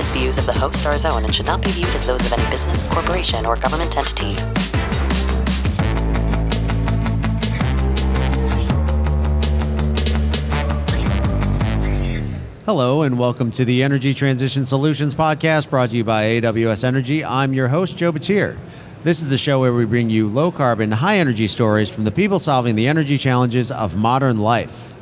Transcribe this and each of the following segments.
This views of the host are his own and should not be viewed as those of any business, corporation, or government entity. Hello, and welcome to the Energy Transition Solutions Podcast brought to you by AWS Energy. I'm your host, Joe Batir. This is the show where we bring you low carbon, high energy stories from the people solving the energy challenges of modern life.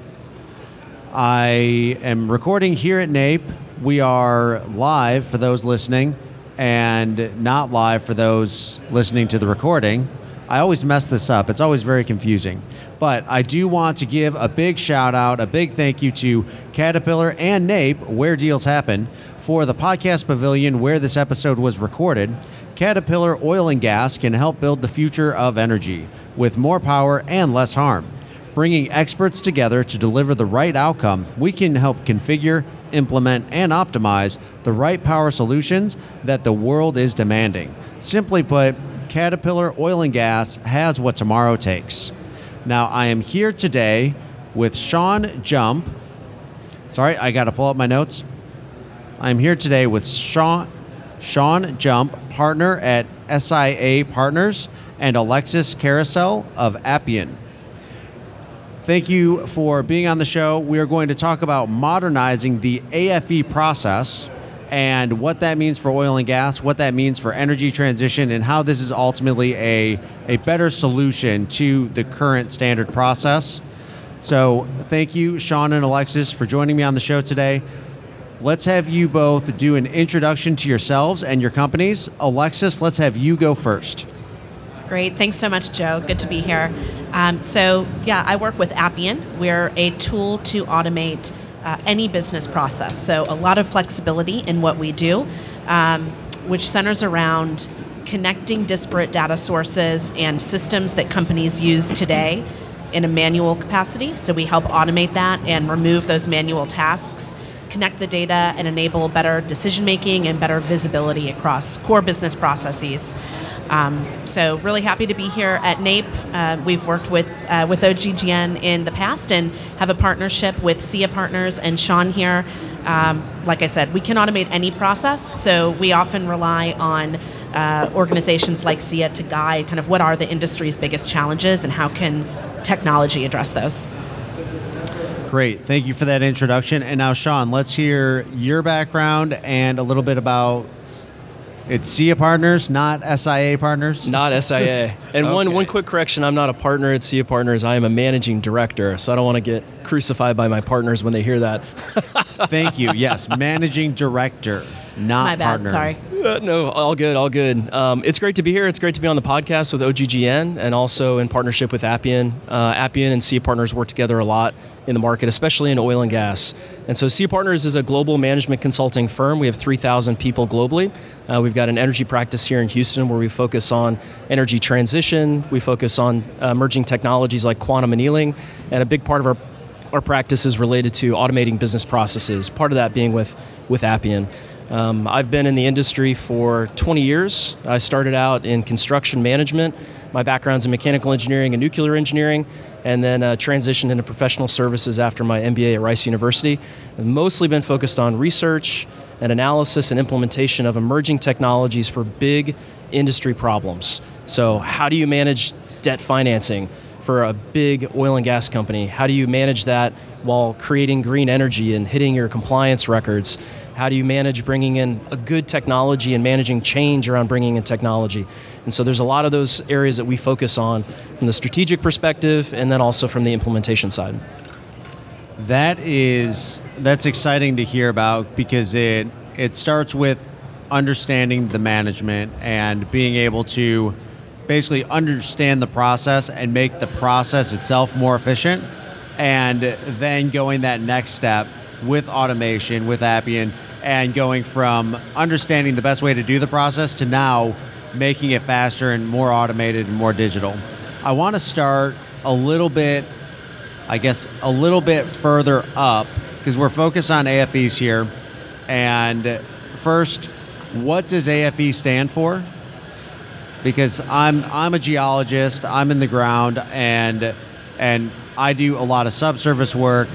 I am recording here at NAPE. We are live for those listening and not live for those listening to the recording. I always mess this up, it's always very confusing. But I do want to give a big shout out, a big thank you to Caterpillar and NAPE, where deals happen, for the podcast pavilion where this episode was recorded. Caterpillar Oil and Gas can help build the future of energy with more power and less harm. Bringing experts together to deliver the right outcome, we can help configure, implement, and optimize the right power solutions that the world is demanding. Simply put, Caterpillar Oil and Gas has what tomorrow takes. Now, I am here today with Sean Jump. Sorry, I got to pull up my notes. I'm here today with Sean, Sean Jump, partner at SIA Partners, and Alexis Caruselle of Appian. Thank you for being on the show. We are going to talk about modernizing the AFE process and what that means for oil and gas, what that means for energy transition, and how this is ultimately a, a better solution to the current standard process. So, thank you, Sean and Alexis, for joining me on the show today. Let's have you both do an introduction to yourselves and your companies. Alexis, let's have you go first. Great. Thanks so much, Joe. Good to be here. Um, so, yeah, I work with Appian. We're a tool to automate uh, any business process. So, a lot of flexibility in what we do, um, which centers around connecting disparate data sources and systems that companies use today in a manual capacity. So, we help automate that and remove those manual tasks, connect the data, and enable better decision making and better visibility across core business processes. Um, so really happy to be here at NAPE. Uh, we've worked with uh, with OGGN in the past and have a partnership with SIA Partners and Sean here. Um, like I said, we can automate any process, so we often rely on uh, organizations like SIA to guide kind of what are the industry's biggest challenges and how can technology address those. Great. Thank you for that introduction. And now, Sean, let's hear your background and a little bit about it's SIA Partners, not SIA Partners. Not SIA. And okay. one one quick correction: I'm not a partner at SIA Partners. I am a managing director. So I don't want to get crucified by my partners when they hear that. Thank you. Yes, managing director, not my bad. partner. Sorry. Uh, no, all good, all good. Um, it's great to be here. It's great to be on the podcast with OGGN and also in partnership with Appian. Uh, Appian and SIA Partners work together a lot in the market, especially in oil and gas. And so SIA Partners is a global management consulting firm. We have 3,000 people globally. Uh, we've got an energy practice here in Houston where we focus on energy transition. We focus on uh, emerging technologies like quantum annealing, and a big part of our our practice is related to automating business processes. Part of that being with with Appian. Um, I've been in the industry for 20 years. I started out in construction management. My background's in mechanical engineering and nuclear engineering and then uh, transitioned into professional services after my MBA at Rice University. I've mostly been focused on research and analysis and implementation of emerging technologies for big industry problems. So, how do you manage debt financing for a big oil and gas company? How do you manage that while creating green energy and hitting your compliance records? How do you manage bringing in a good technology and managing change around bringing in technology? And so there's a lot of those areas that we focus on from the strategic perspective and then also from the implementation side. That is that's exciting to hear about because it it starts with understanding the management and being able to basically understand the process and make the process itself more efficient and then going that next step with automation with Appian and going from understanding the best way to do the process to now making it faster and more automated and more digital. I want to start a little bit, I guess, a little bit further up because we're focused on AFEs here. And first, what does AFE stand for? Because I'm I'm a geologist, I'm in the ground, and and I do a lot of subsurface work,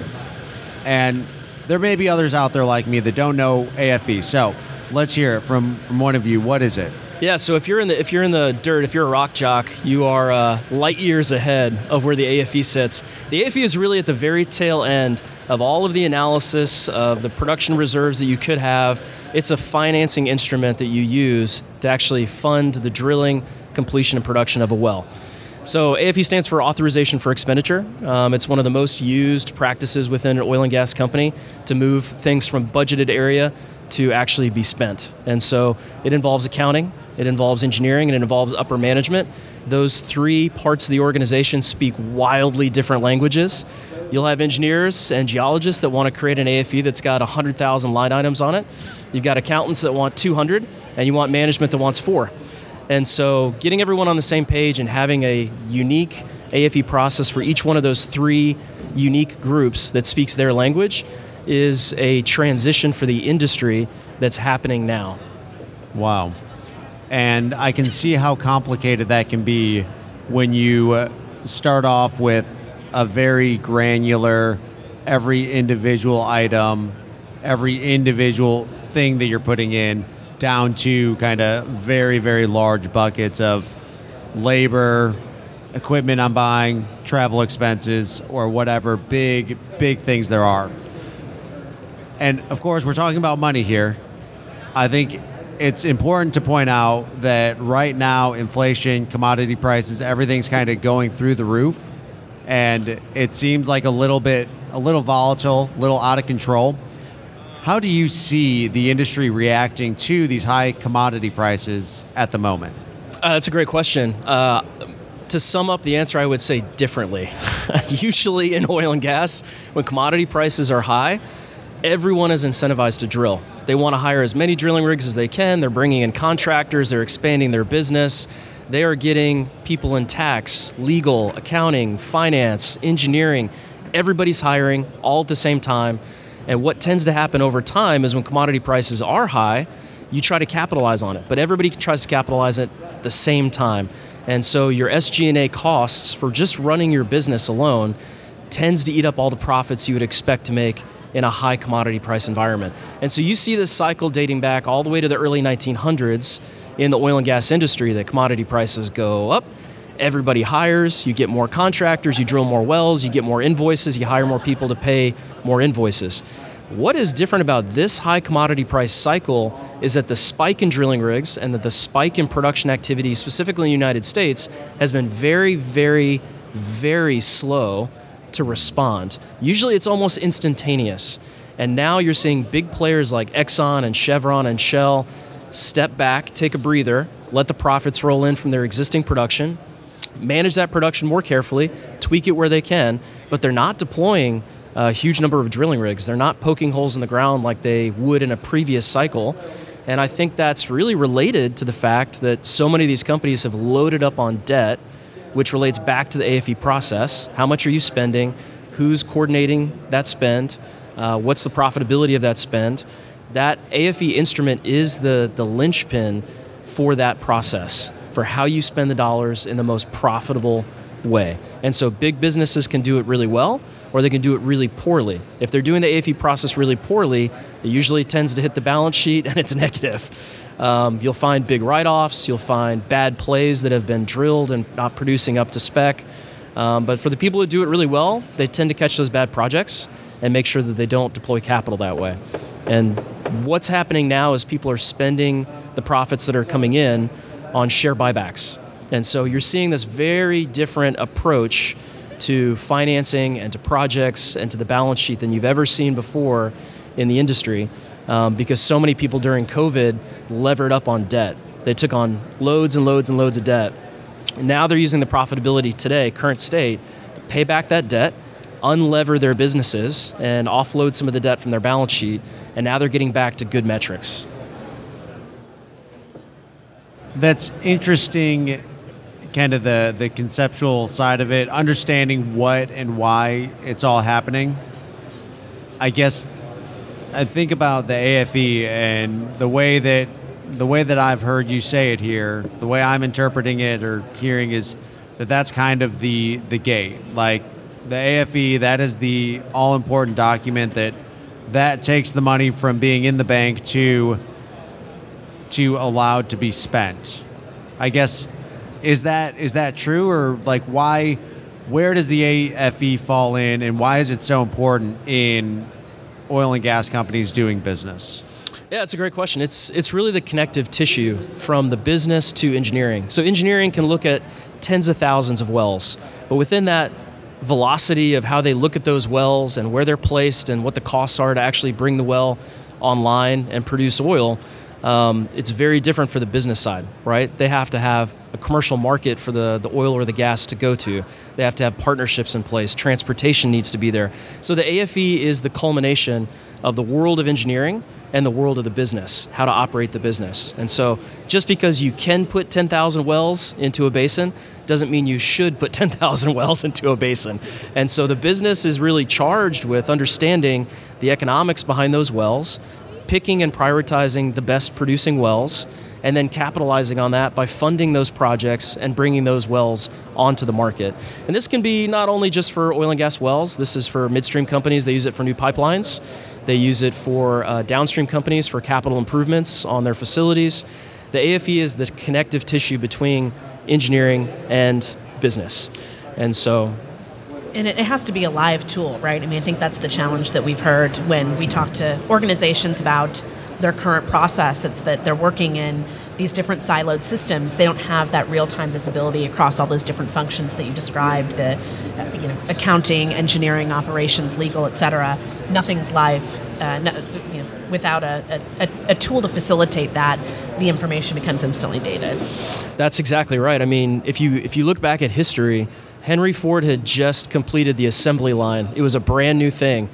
and there may be others out there like me that don't know AFE. So let's hear it from from one of you. What is it? Yeah, so if you're in the if you're in the dirt, if you're a rock jock, you are uh, light years ahead of where the AFE sits. The AFE is really at the very tail end of all of the analysis of the production reserves that you could have. It's a financing instrument that you use to actually fund the drilling, completion, and production of a well. So AFE stands for Authorization for Expenditure. Um, it's one of the most used practices within an oil and gas company to move things from budgeted area to actually be spent. And so it involves accounting, it involves engineering, and it involves upper management. Those three parts of the organization speak wildly different languages. You'll have engineers and geologists that want to create an AFE that's got 100,000 line items on it. You've got accountants that want 200, and you want management that wants four. And so getting everyone on the same page and having a unique AFE process for each one of those three unique groups that speaks their language is a transition for the industry that's happening now. Wow. And I can see how complicated that can be when you uh, start off with a very granular, every individual item, every individual thing that you're putting in, down to kind of very, very large buckets of labor, equipment I'm buying, travel expenses, or whatever big, big things there are. And of course, we're talking about money here. I think it's important to point out that right now, inflation, commodity prices, everything's kind of going through the roof. And it seems like a little bit, a little volatile, a little out of control. How do you see the industry reacting to these high commodity prices at the moment? Uh, that's a great question. Uh, to sum up the answer, I would say differently. Usually in oil and gas, when commodity prices are high, everyone is incentivized to drill. They want to hire as many drilling rigs as they can. They're bringing in contractors, they're expanding their business. They are getting people in tax, legal, accounting, finance, engineering. Everybody's hiring all at the same time. And what tends to happen over time is when commodity prices are high, you try to capitalize on it, but everybody tries to capitalize at the same time. And so your SG&A costs for just running your business alone tends to eat up all the profits you would expect to make in a high commodity price environment. And so you see this cycle dating back all the way to the early 1900s in the oil and gas industry that commodity prices go up, everybody hires, you get more contractors, you drill more wells, you get more invoices, you hire more people to pay more invoices. What is different about this high commodity price cycle is that the spike in drilling rigs and that the spike in production activity, specifically in the United States, has been very, very, very slow to respond. Usually it's almost instantaneous. And now you're seeing big players like Exxon and Chevron and Shell step back, take a breather, let the profits roll in from their existing production, manage that production more carefully, tweak it where they can, but they're not deploying a huge number of drilling rigs. They're not poking holes in the ground like they would in a previous cycle. And I think that's really related to the fact that so many of these companies have loaded up on debt, which relates back to the AFE process. How much are you spending? Who's coordinating that spend? Uh, what's the profitability of that spend? That AFE instrument is the, the linchpin for that process for how you spend the dollars in the most profitable way. And so big businesses can do it really well or they can do it really poorly. If they're doing the AFE process really poorly, it usually tends to hit the balance sheet and it's negative. Um, you'll find big write offs, you'll find bad plays that have been drilled and not producing up to spec. Um, but for the people who do it really well, they tend to catch those bad projects and make sure that they don't deploy capital that way. And what's happening now is people are spending the profits that are coming in on share buybacks. And so you're seeing this very different approach to financing and to projects and to the balance sheet than you've ever seen before in the industry um, because so many people during COVID levered up on debt. They took on loads and loads and loads of debt. And now they're using the profitability today, current state, to pay back that debt, unlever their businesses, and offload some of the debt from their balance sheet and now they're getting back to good metrics. That's interesting, kind of the, the conceptual side of it, understanding what and why it's all happening. I guess I think about the AFE and the way that the way that I've heard you say it here, the way I'm interpreting it or hearing is that that's kind of the the gate. Like the AFE, that is the all important document that that takes the money from being in the bank to to allowed to be spent. I guess is that is that true or like why where does the AFE fall in and why is it so important in oil and gas companies doing business? Yeah, it's a great question. It's it's really the connective tissue from the business to engineering. So engineering can look at tens of thousands of wells, but within that velocity of how they look at those wells and where they're placed and what the costs are to actually bring the well online and produce oil, um, it's very different for the business side, right? They have to have a commercial market for the, the oil or the gas to go to. They have to have partnerships in place. Transportation needs to be there. So the AFE is the culmination of the world of engineering and the world of the business, how to operate the business. And so just because you can put 10,000 wells into a basin doesn't mean you should put 10,000 wells into a basin. And so the business is really charged with understanding the economics behind those wells, picking and prioritizing the best producing wells, and then capitalizing on that by funding those projects and bringing those wells onto the market. And this can be not only just for oil and gas wells, this is for midstream companies, they use it for new pipelines. They use it for uh, downstream companies for capital improvements on their facilities. The AFE is the connective tissue between engineering and business. And so and it, has to be a live tool, right? I mean, I think that's the challenge that we've heard when we talk to organizations about their current process. It's that they're working in these different siloed systems. They don't have that real-time visibility across all those different functions that you described: the, you know, accounting, engineering, operations, legal, et cetera. Nothing's live. Uh, no, you know, without a, a, a tool to facilitate that, the information becomes instantly dated. That's exactly right. I mean, if you if you look back at history, Henry Ford had just completed the assembly line. It was a brand new thing.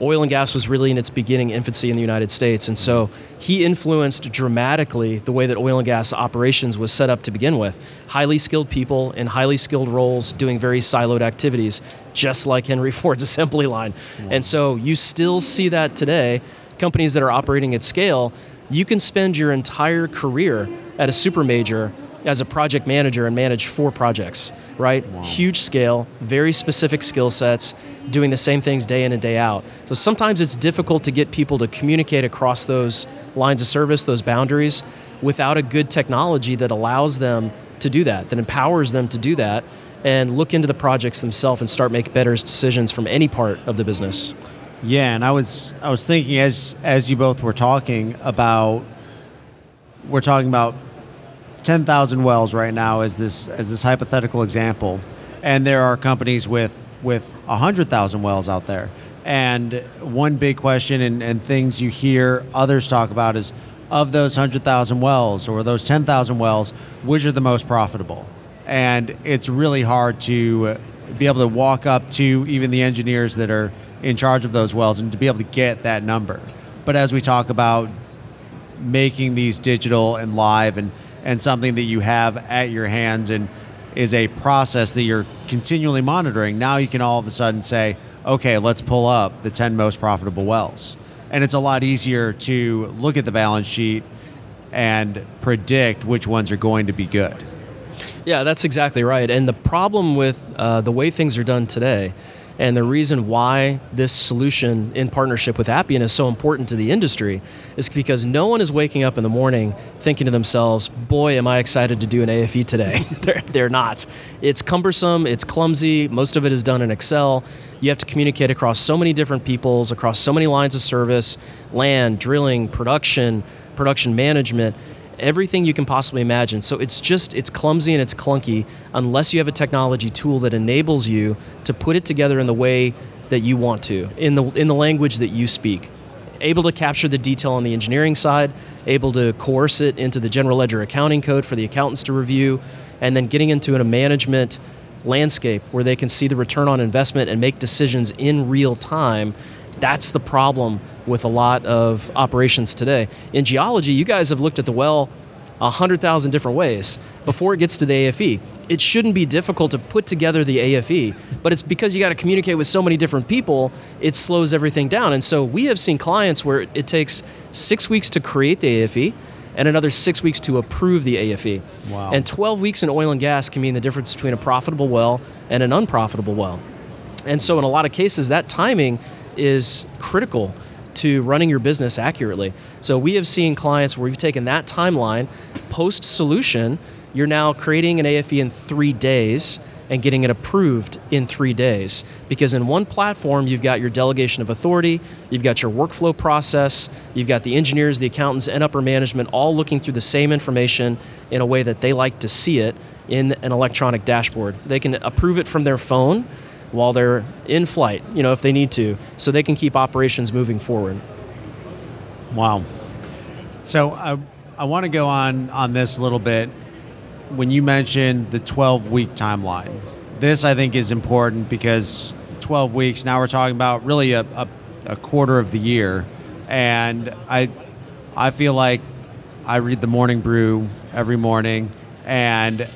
Oil and gas was really in its beginning infancy in the United States, and so he influenced dramatically the way that oil and gas operations was set up to begin with. Highly skilled people in highly skilled roles doing very siloed activities, just like Henry Ford's assembly line. And so you still see that today. Companies that are operating at scale, you can spend your entire career at a super major as a project manager and manage four projects, right? Wow. Huge scale, very specific skill sets, doing the same things day in and day out. So sometimes it's difficult to get people to communicate across those lines of service, those boundaries, without a good technology that allows them to do that, that empowers them to do that, and look into the projects themselves and start make better decisions from any part of the business. Yeah, and I was I was thinking as as you both were talking about we're talking about 10,000 wells right now as this as this hypothetical example, and there are companies with with 100,000 wells out there. And one big question and, and things you hear others talk about is of those 100,000 wells or those 10,000 wells, which are the most profitable? And it's really hard to be able to walk up to even the engineers that are in charge of those wells and to be able to get that number. But as we talk about making these digital and live and and something that you have at your hands and is a process that you're continually monitoring, now you can all of a sudden say, okay, let's pull up the 10 most profitable wells. And it's a lot easier to look at the balance sheet and predict which ones are going to be good. Yeah, that's exactly right. And the problem with uh, the way things are done today and the reason why this solution in partnership with Appian is so important to the industry is because no one is waking up in the morning thinking to themselves, boy, am I excited to do an AFE today. they're, they're not. It's cumbersome, it's clumsy, most of it is done in Excel. You have to communicate across so many different peoples, across so many lines of service land, drilling, production, production management everything you can possibly imagine. So it's just it's clumsy and it's clunky unless you have a technology tool that enables you to put it together in the way that you want to, in the in the language that you speak. Able to capture the detail on the engineering side, able to coerce it into the general ledger accounting code for the accountants to review, and then getting into a management landscape where they can see the return on investment and make decisions in real time That's the problem with a lot of operations today. In geology, you guys have looked at the well 100,000 different ways before it gets to the AFE. It shouldn't be difficult to put together the AFE, but it's because you got to communicate with so many different people, it slows everything down. And so we have seen clients where it takes six weeks to create the AFE and another six weeks to approve the AFE. Wow. And 12 weeks in oil and gas can mean the difference between a profitable well and an unprofitable well. And so, in a lot of cases, that timing is critical to running your business accurately. So, we have seen clients where we've taken that timeline, post solution, you're now creating an AFE in three days and getting it approved in three days. Because in one platform, you've got your delegation of authority, you've got your workflow process, you've got the engineers, the accountants, and upper management all looking through the same information in a way that they like to see it in an electronic dashboard. They can approve it from their phone while they're in flight, you know, if they need to, so they can keep operations moving forward. Wow. So I, I want to go on on this a little bit. When you mentioned the 12 week timeline, this I think is important because 12 weeks. Now we're talking about really a, a, a quarter of the year, and I I feel like I read the Morning Brew every morning, and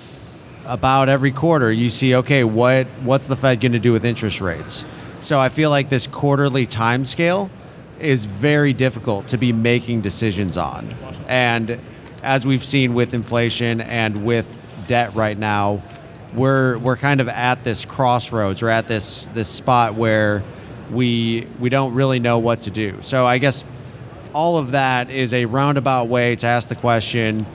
about every quarter you see okay what what's the Fed going to do with interest rates. So I feel like this quarterly time scale is very difficult to be making decisions on. And as we've seen with inflation and with debt right now, we're we're kind of at this crossroads. We're at this this spot where we we don't really know what to do. So I guess all of that is a roundabout way to ask the question: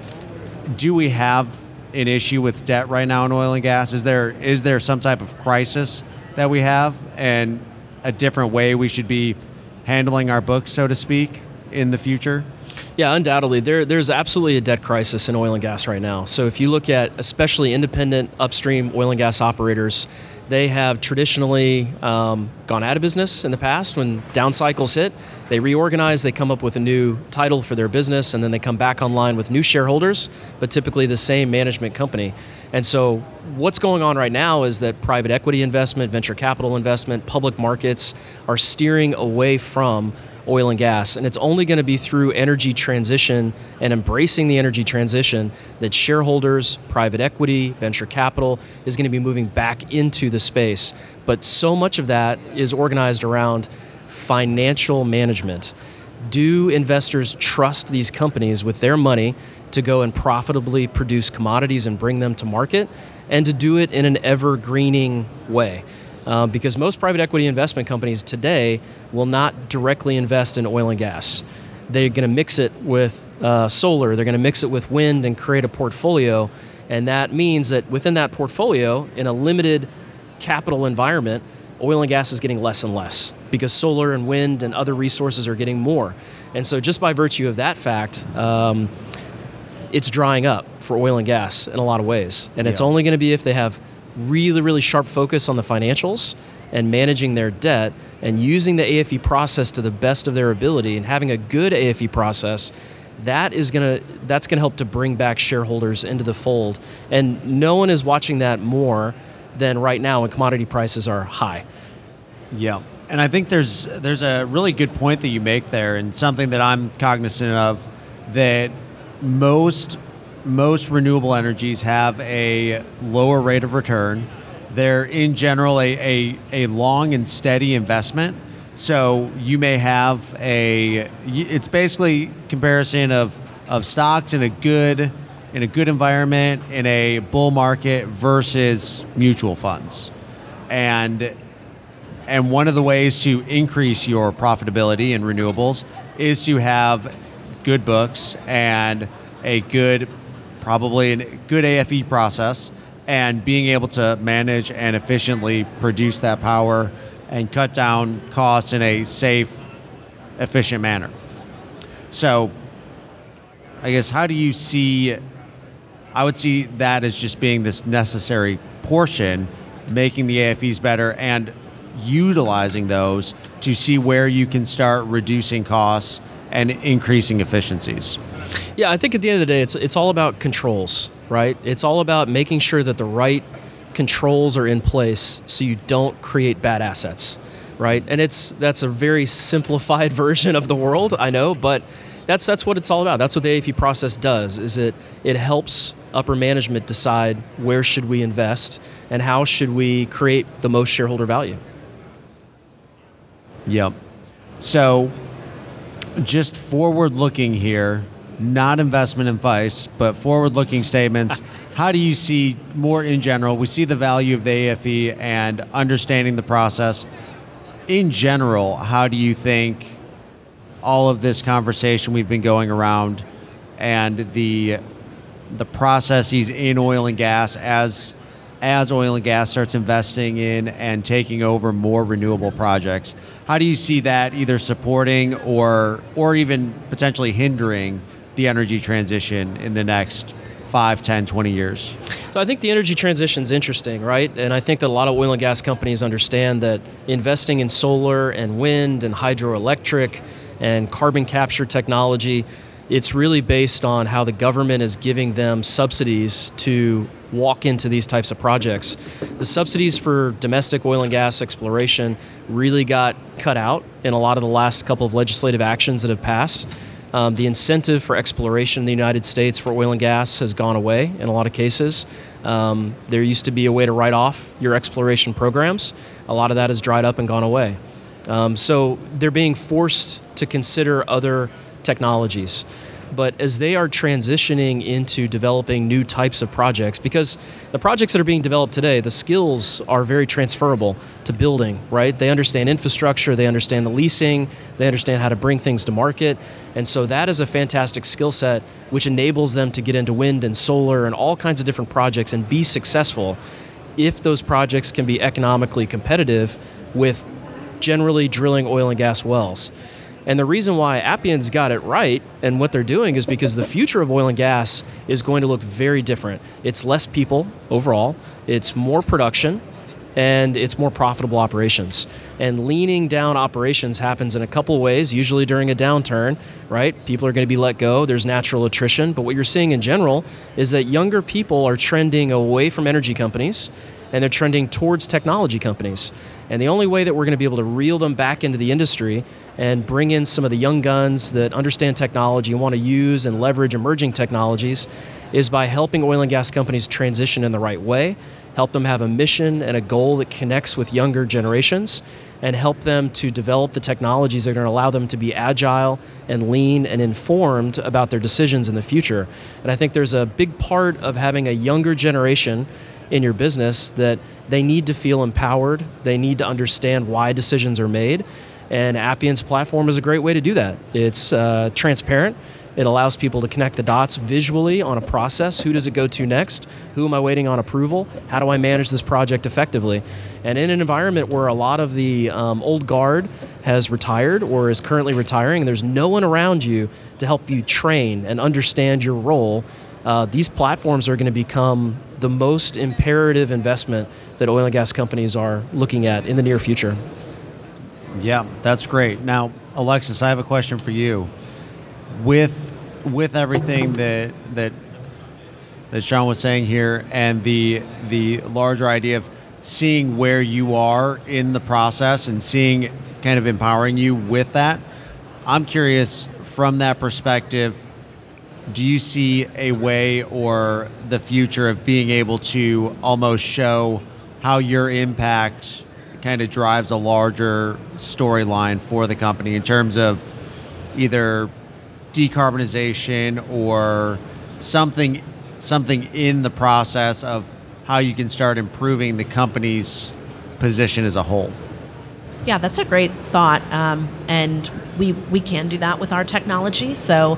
Do we have an issue with debt right now in oil and gas? Is there is there some type of crisis that we have, and a different way we should be handling our books, so to speak, in the future? Yeah, undoubtedly. There, there's absolutely a debt crisis in oil and gas right now. So if you look at especially independent upstream oil and gas operators, they have traditionally um, gone out of business in the past when down cycles hit. They reorganize, they come up with a new title for their business, and then they come back online with new shareholders, but typically the same management company. And so, what's going on right now is that private equity investment, venture capital investment, public markets are steering away from oil and gas. And it's only going to be through energy transition and embracing the energy transition that shareholders, private equity, venture capital is going to be moving back into the space. But so much of that is organized around financial management. Do investors trust these companies with their money to go and profitably produce commodities and bring them to market and to do it in an evergreening way? Uh, because most private equity investment companies today will not directly invest in oil and gas. They're going to mix it with uh, solar, they're going to mix it with wind and create a portfolio. And that means that within that portfolio, in a limited capital environment, oil and gas is getting less and less because solar and wind and other resources are getting more. And so, just by virtue of that fact, um, it's drying up for oil and gas in a lot of ways. And it's only going to be if they have really, really sharp focus on the financials and managing their debt and using the AFE process to the best of their ability and having a good AFE process that is to that's going to help to bring back shareholders into the fold. And no one is watching that more than right now when commodity prices are high. Yeah, and I think there's there's a really good point that you make there, and something that I'm cognizant of that most most renewable energies have a lower rate of return. They're in general a, a, a long and steady investment. So you may have a it's basically comparison of, of stocks in a good in a good environment in a bull market versus mutual funds. And and one of the ways to increase your profitability in renewables is to have good books and a good, probably a good AFE process, and being able to manage and efficiently produce that power and cut down costs in a safe, efficient manner. So, I guess, how do you see? I would see that as just being this necessary portion, making the AFEs better and utilizing those to see where you can start reducing costs and increasing efficiencies. Yeah, I think at the end of the day, it's it's all about controls, right? It's all about making sure that the right controls are in place so you don't create bad assets, right? And it's that's a very simplified version of the world, I know, but that's that's what it's all about. That's what the AFE process does. Is it it helps upper management decide where should we invest and how should we create the most shareholder value. Yep. So, just forward looking here, not investment advice, but forward looking statements. How do you see more in general? We see the value of the AFE and understanding the process. In general, how do you think all of this conversation we've been going around and the the processes in oil and gas as as oil and gas starts investing in and taking over more renewable projects. How do you see that either supporting or or even potentially hindering the energy transition in the next 5, 10, 20 years? So I think the energy transition is interesting, right? And I think that a lot of oil and gas companies understand that investing in solar and wind and hydroelectric and carbon capture technology, it's really based on how the government is giving them subsidies to walk into these types of projects. The subsidies for domestic oil and gas exploration really got cut out in a lot of the last couple of legislative actions that have passed. Um, the incentive for exploration in the United States for oil and gas has gone away in a lot of cases. Um, there used to be a way to write off your exploration programs. A lot of that has dried up and gone away. Um, so they're being forced to consider other technologies. But as they are transitioning into developing new types of projects, because the projects that are being developed today, the skills are very transferable to building, right? They understand infrastructure, they understand the leasing, they understand how to bring things to market. And so that is a fantastic skill set which enables them to get into wind and solar and all kinds of different projects and be successful if those projects can be economically competitive with generally drilling oil and gas wells. And the reason why Appian's got it right and what they're doing is because the future of oil and gas is going to look very different. It's less people overall, it's more production, and it's more profitable operations. And leaning down operations happens in a couple ways, usually during a downturn, right? People are going to be let go, there's natural attrition. But what you're seeing in general is that younger people are trending away from energy companies and they're trending towards technology companies. And the only way that we're going to be able to reel them back into the industry and bring in some of the young guns that understand technology and want to use and leverage emerging technologies is by helping oil and gas companies transition in the right way, help them have a mission and a goal that connects with younger generations, and help them to develop the technologies that are going to allow them to be agile and lean and informed about their decisions in the future. And I think there's a big part of having a younger generation in your business that they need to feel empowered, they need to understand why decisions are made. And Appian's platform is a great way to do that. It's uh, transparent. It allows people to connect the dots visually on a process. Who does it go to next? Who am I waiting on approval? How do I manage this project effectively? And in an environment where a lot of the um, old guard has retired or is currently retiring, there's no one around you to help you train and understand your role. Uh, these platforms are going to become the most imperative investment that oil and gas companies are looking at in the near future. Yeah, that's great. Now, Alexis, I have a question for you. With with everything that that that Sean was saying here, and the the larger idea of seeing where you are in the process and seeing kind of empowering you with that, I'm curious from that perspective. Do you see a way or the future of being able to almost show how your impact kind of drives a larger storyline for the company in terms of either decarbonization or something something in the process of how you can start improving the company's position as a whole. Yeah, that's a great thought, um, and we we can do that with our technology. So,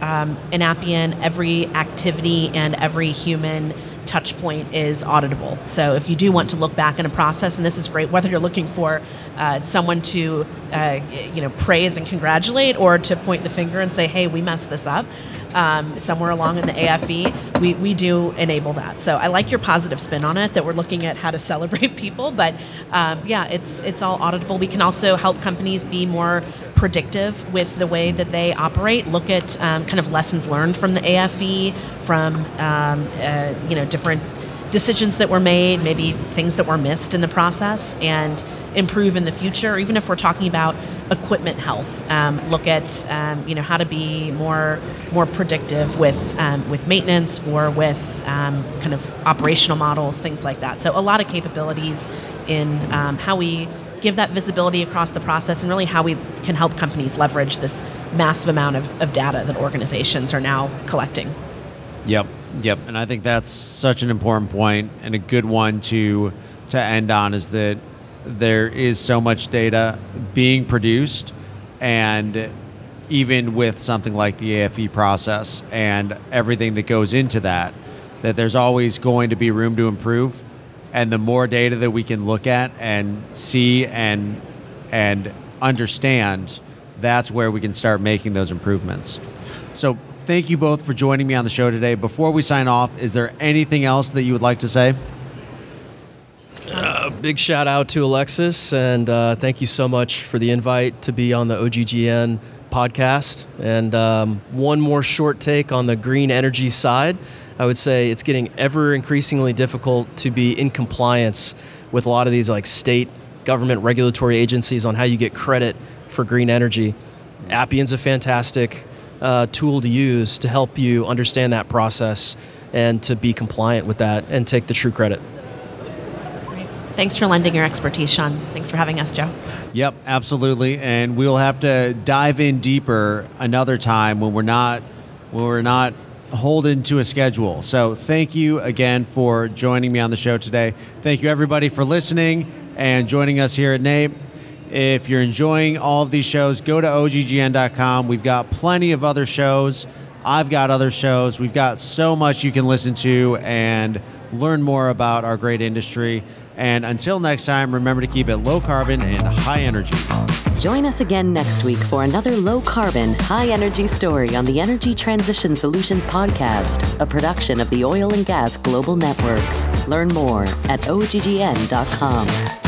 um, in Appian, every activity and every human touch point is auditable. So if you do want to look back in a process, and this is great, whether you're looking for uh, someone to uh, you know praise and congratulate, or to point the finger and say, "Hey, we messed this up." Um, somewhere along in the AFE, we, we do enable that. So I like your positive spin on it that we're looking at how to celebrate people. But um, yeah, it's it's all auditable. We can also help companies be more predictive with the way that they operate. Look at um, kind of lessons learned from the AFE, from um, uh, you know different decisions that were made, maybe things that were missed in the process, and improve in the future, even if we're talking about equipment health, um, look at um, you know how to be more more predictive with um, with maintenance or with um, kind of operational models, things like that. So a lot of capabilities in um, how we give that visibility across the process and really how we can help companies leverage this massive amount of, of data that organizations are now collecting. Yep, yep. And I think that's such an important point and a good one to to end on is that there is so much data being produced and even with something like the AFE process and everything that goes into that, that there's always going to be room to improve. And the more data that we can look at and see and and understand, that's where we can start making those improvements. So thank you both for joining me on the show today. Before we sign off, is there anything else that you would like to say? Big shout out to Alexis, and uh, thank you so much for the invite to be on the OGGN podcast. And um, one more short take on the green energy side. I would say it's getting ever increasingly difficult to be in compliance with a lot of these like state government regulatory agencies on how you get credit for green energy. Appian's a fantastic uh, tool to use to help you understand that process and to be compliant with that and take the true credit. Thanks for lending your expertise, Sean. Thanks for having us, Joe. Yep, absolutely. And we'll have to dive in deeper another time when we're not when we're not holden to a schedule. So thank you again for joining me on the show today. Thank you everybody for listening and joining us here at NAPE. If you're enjoying all of these shows, go to oggn.com. We've got plenty of other shows. I've got other shows. We've got so much you can listen to and learn more about our great industry. And until next time, remember to keep it low carbon and high energy. Join us again next week for another low carbon, high energy story on the Energy Transition Solutions Podcast, a production of the Oil and Gas Global Network. Learn more at oggn.com.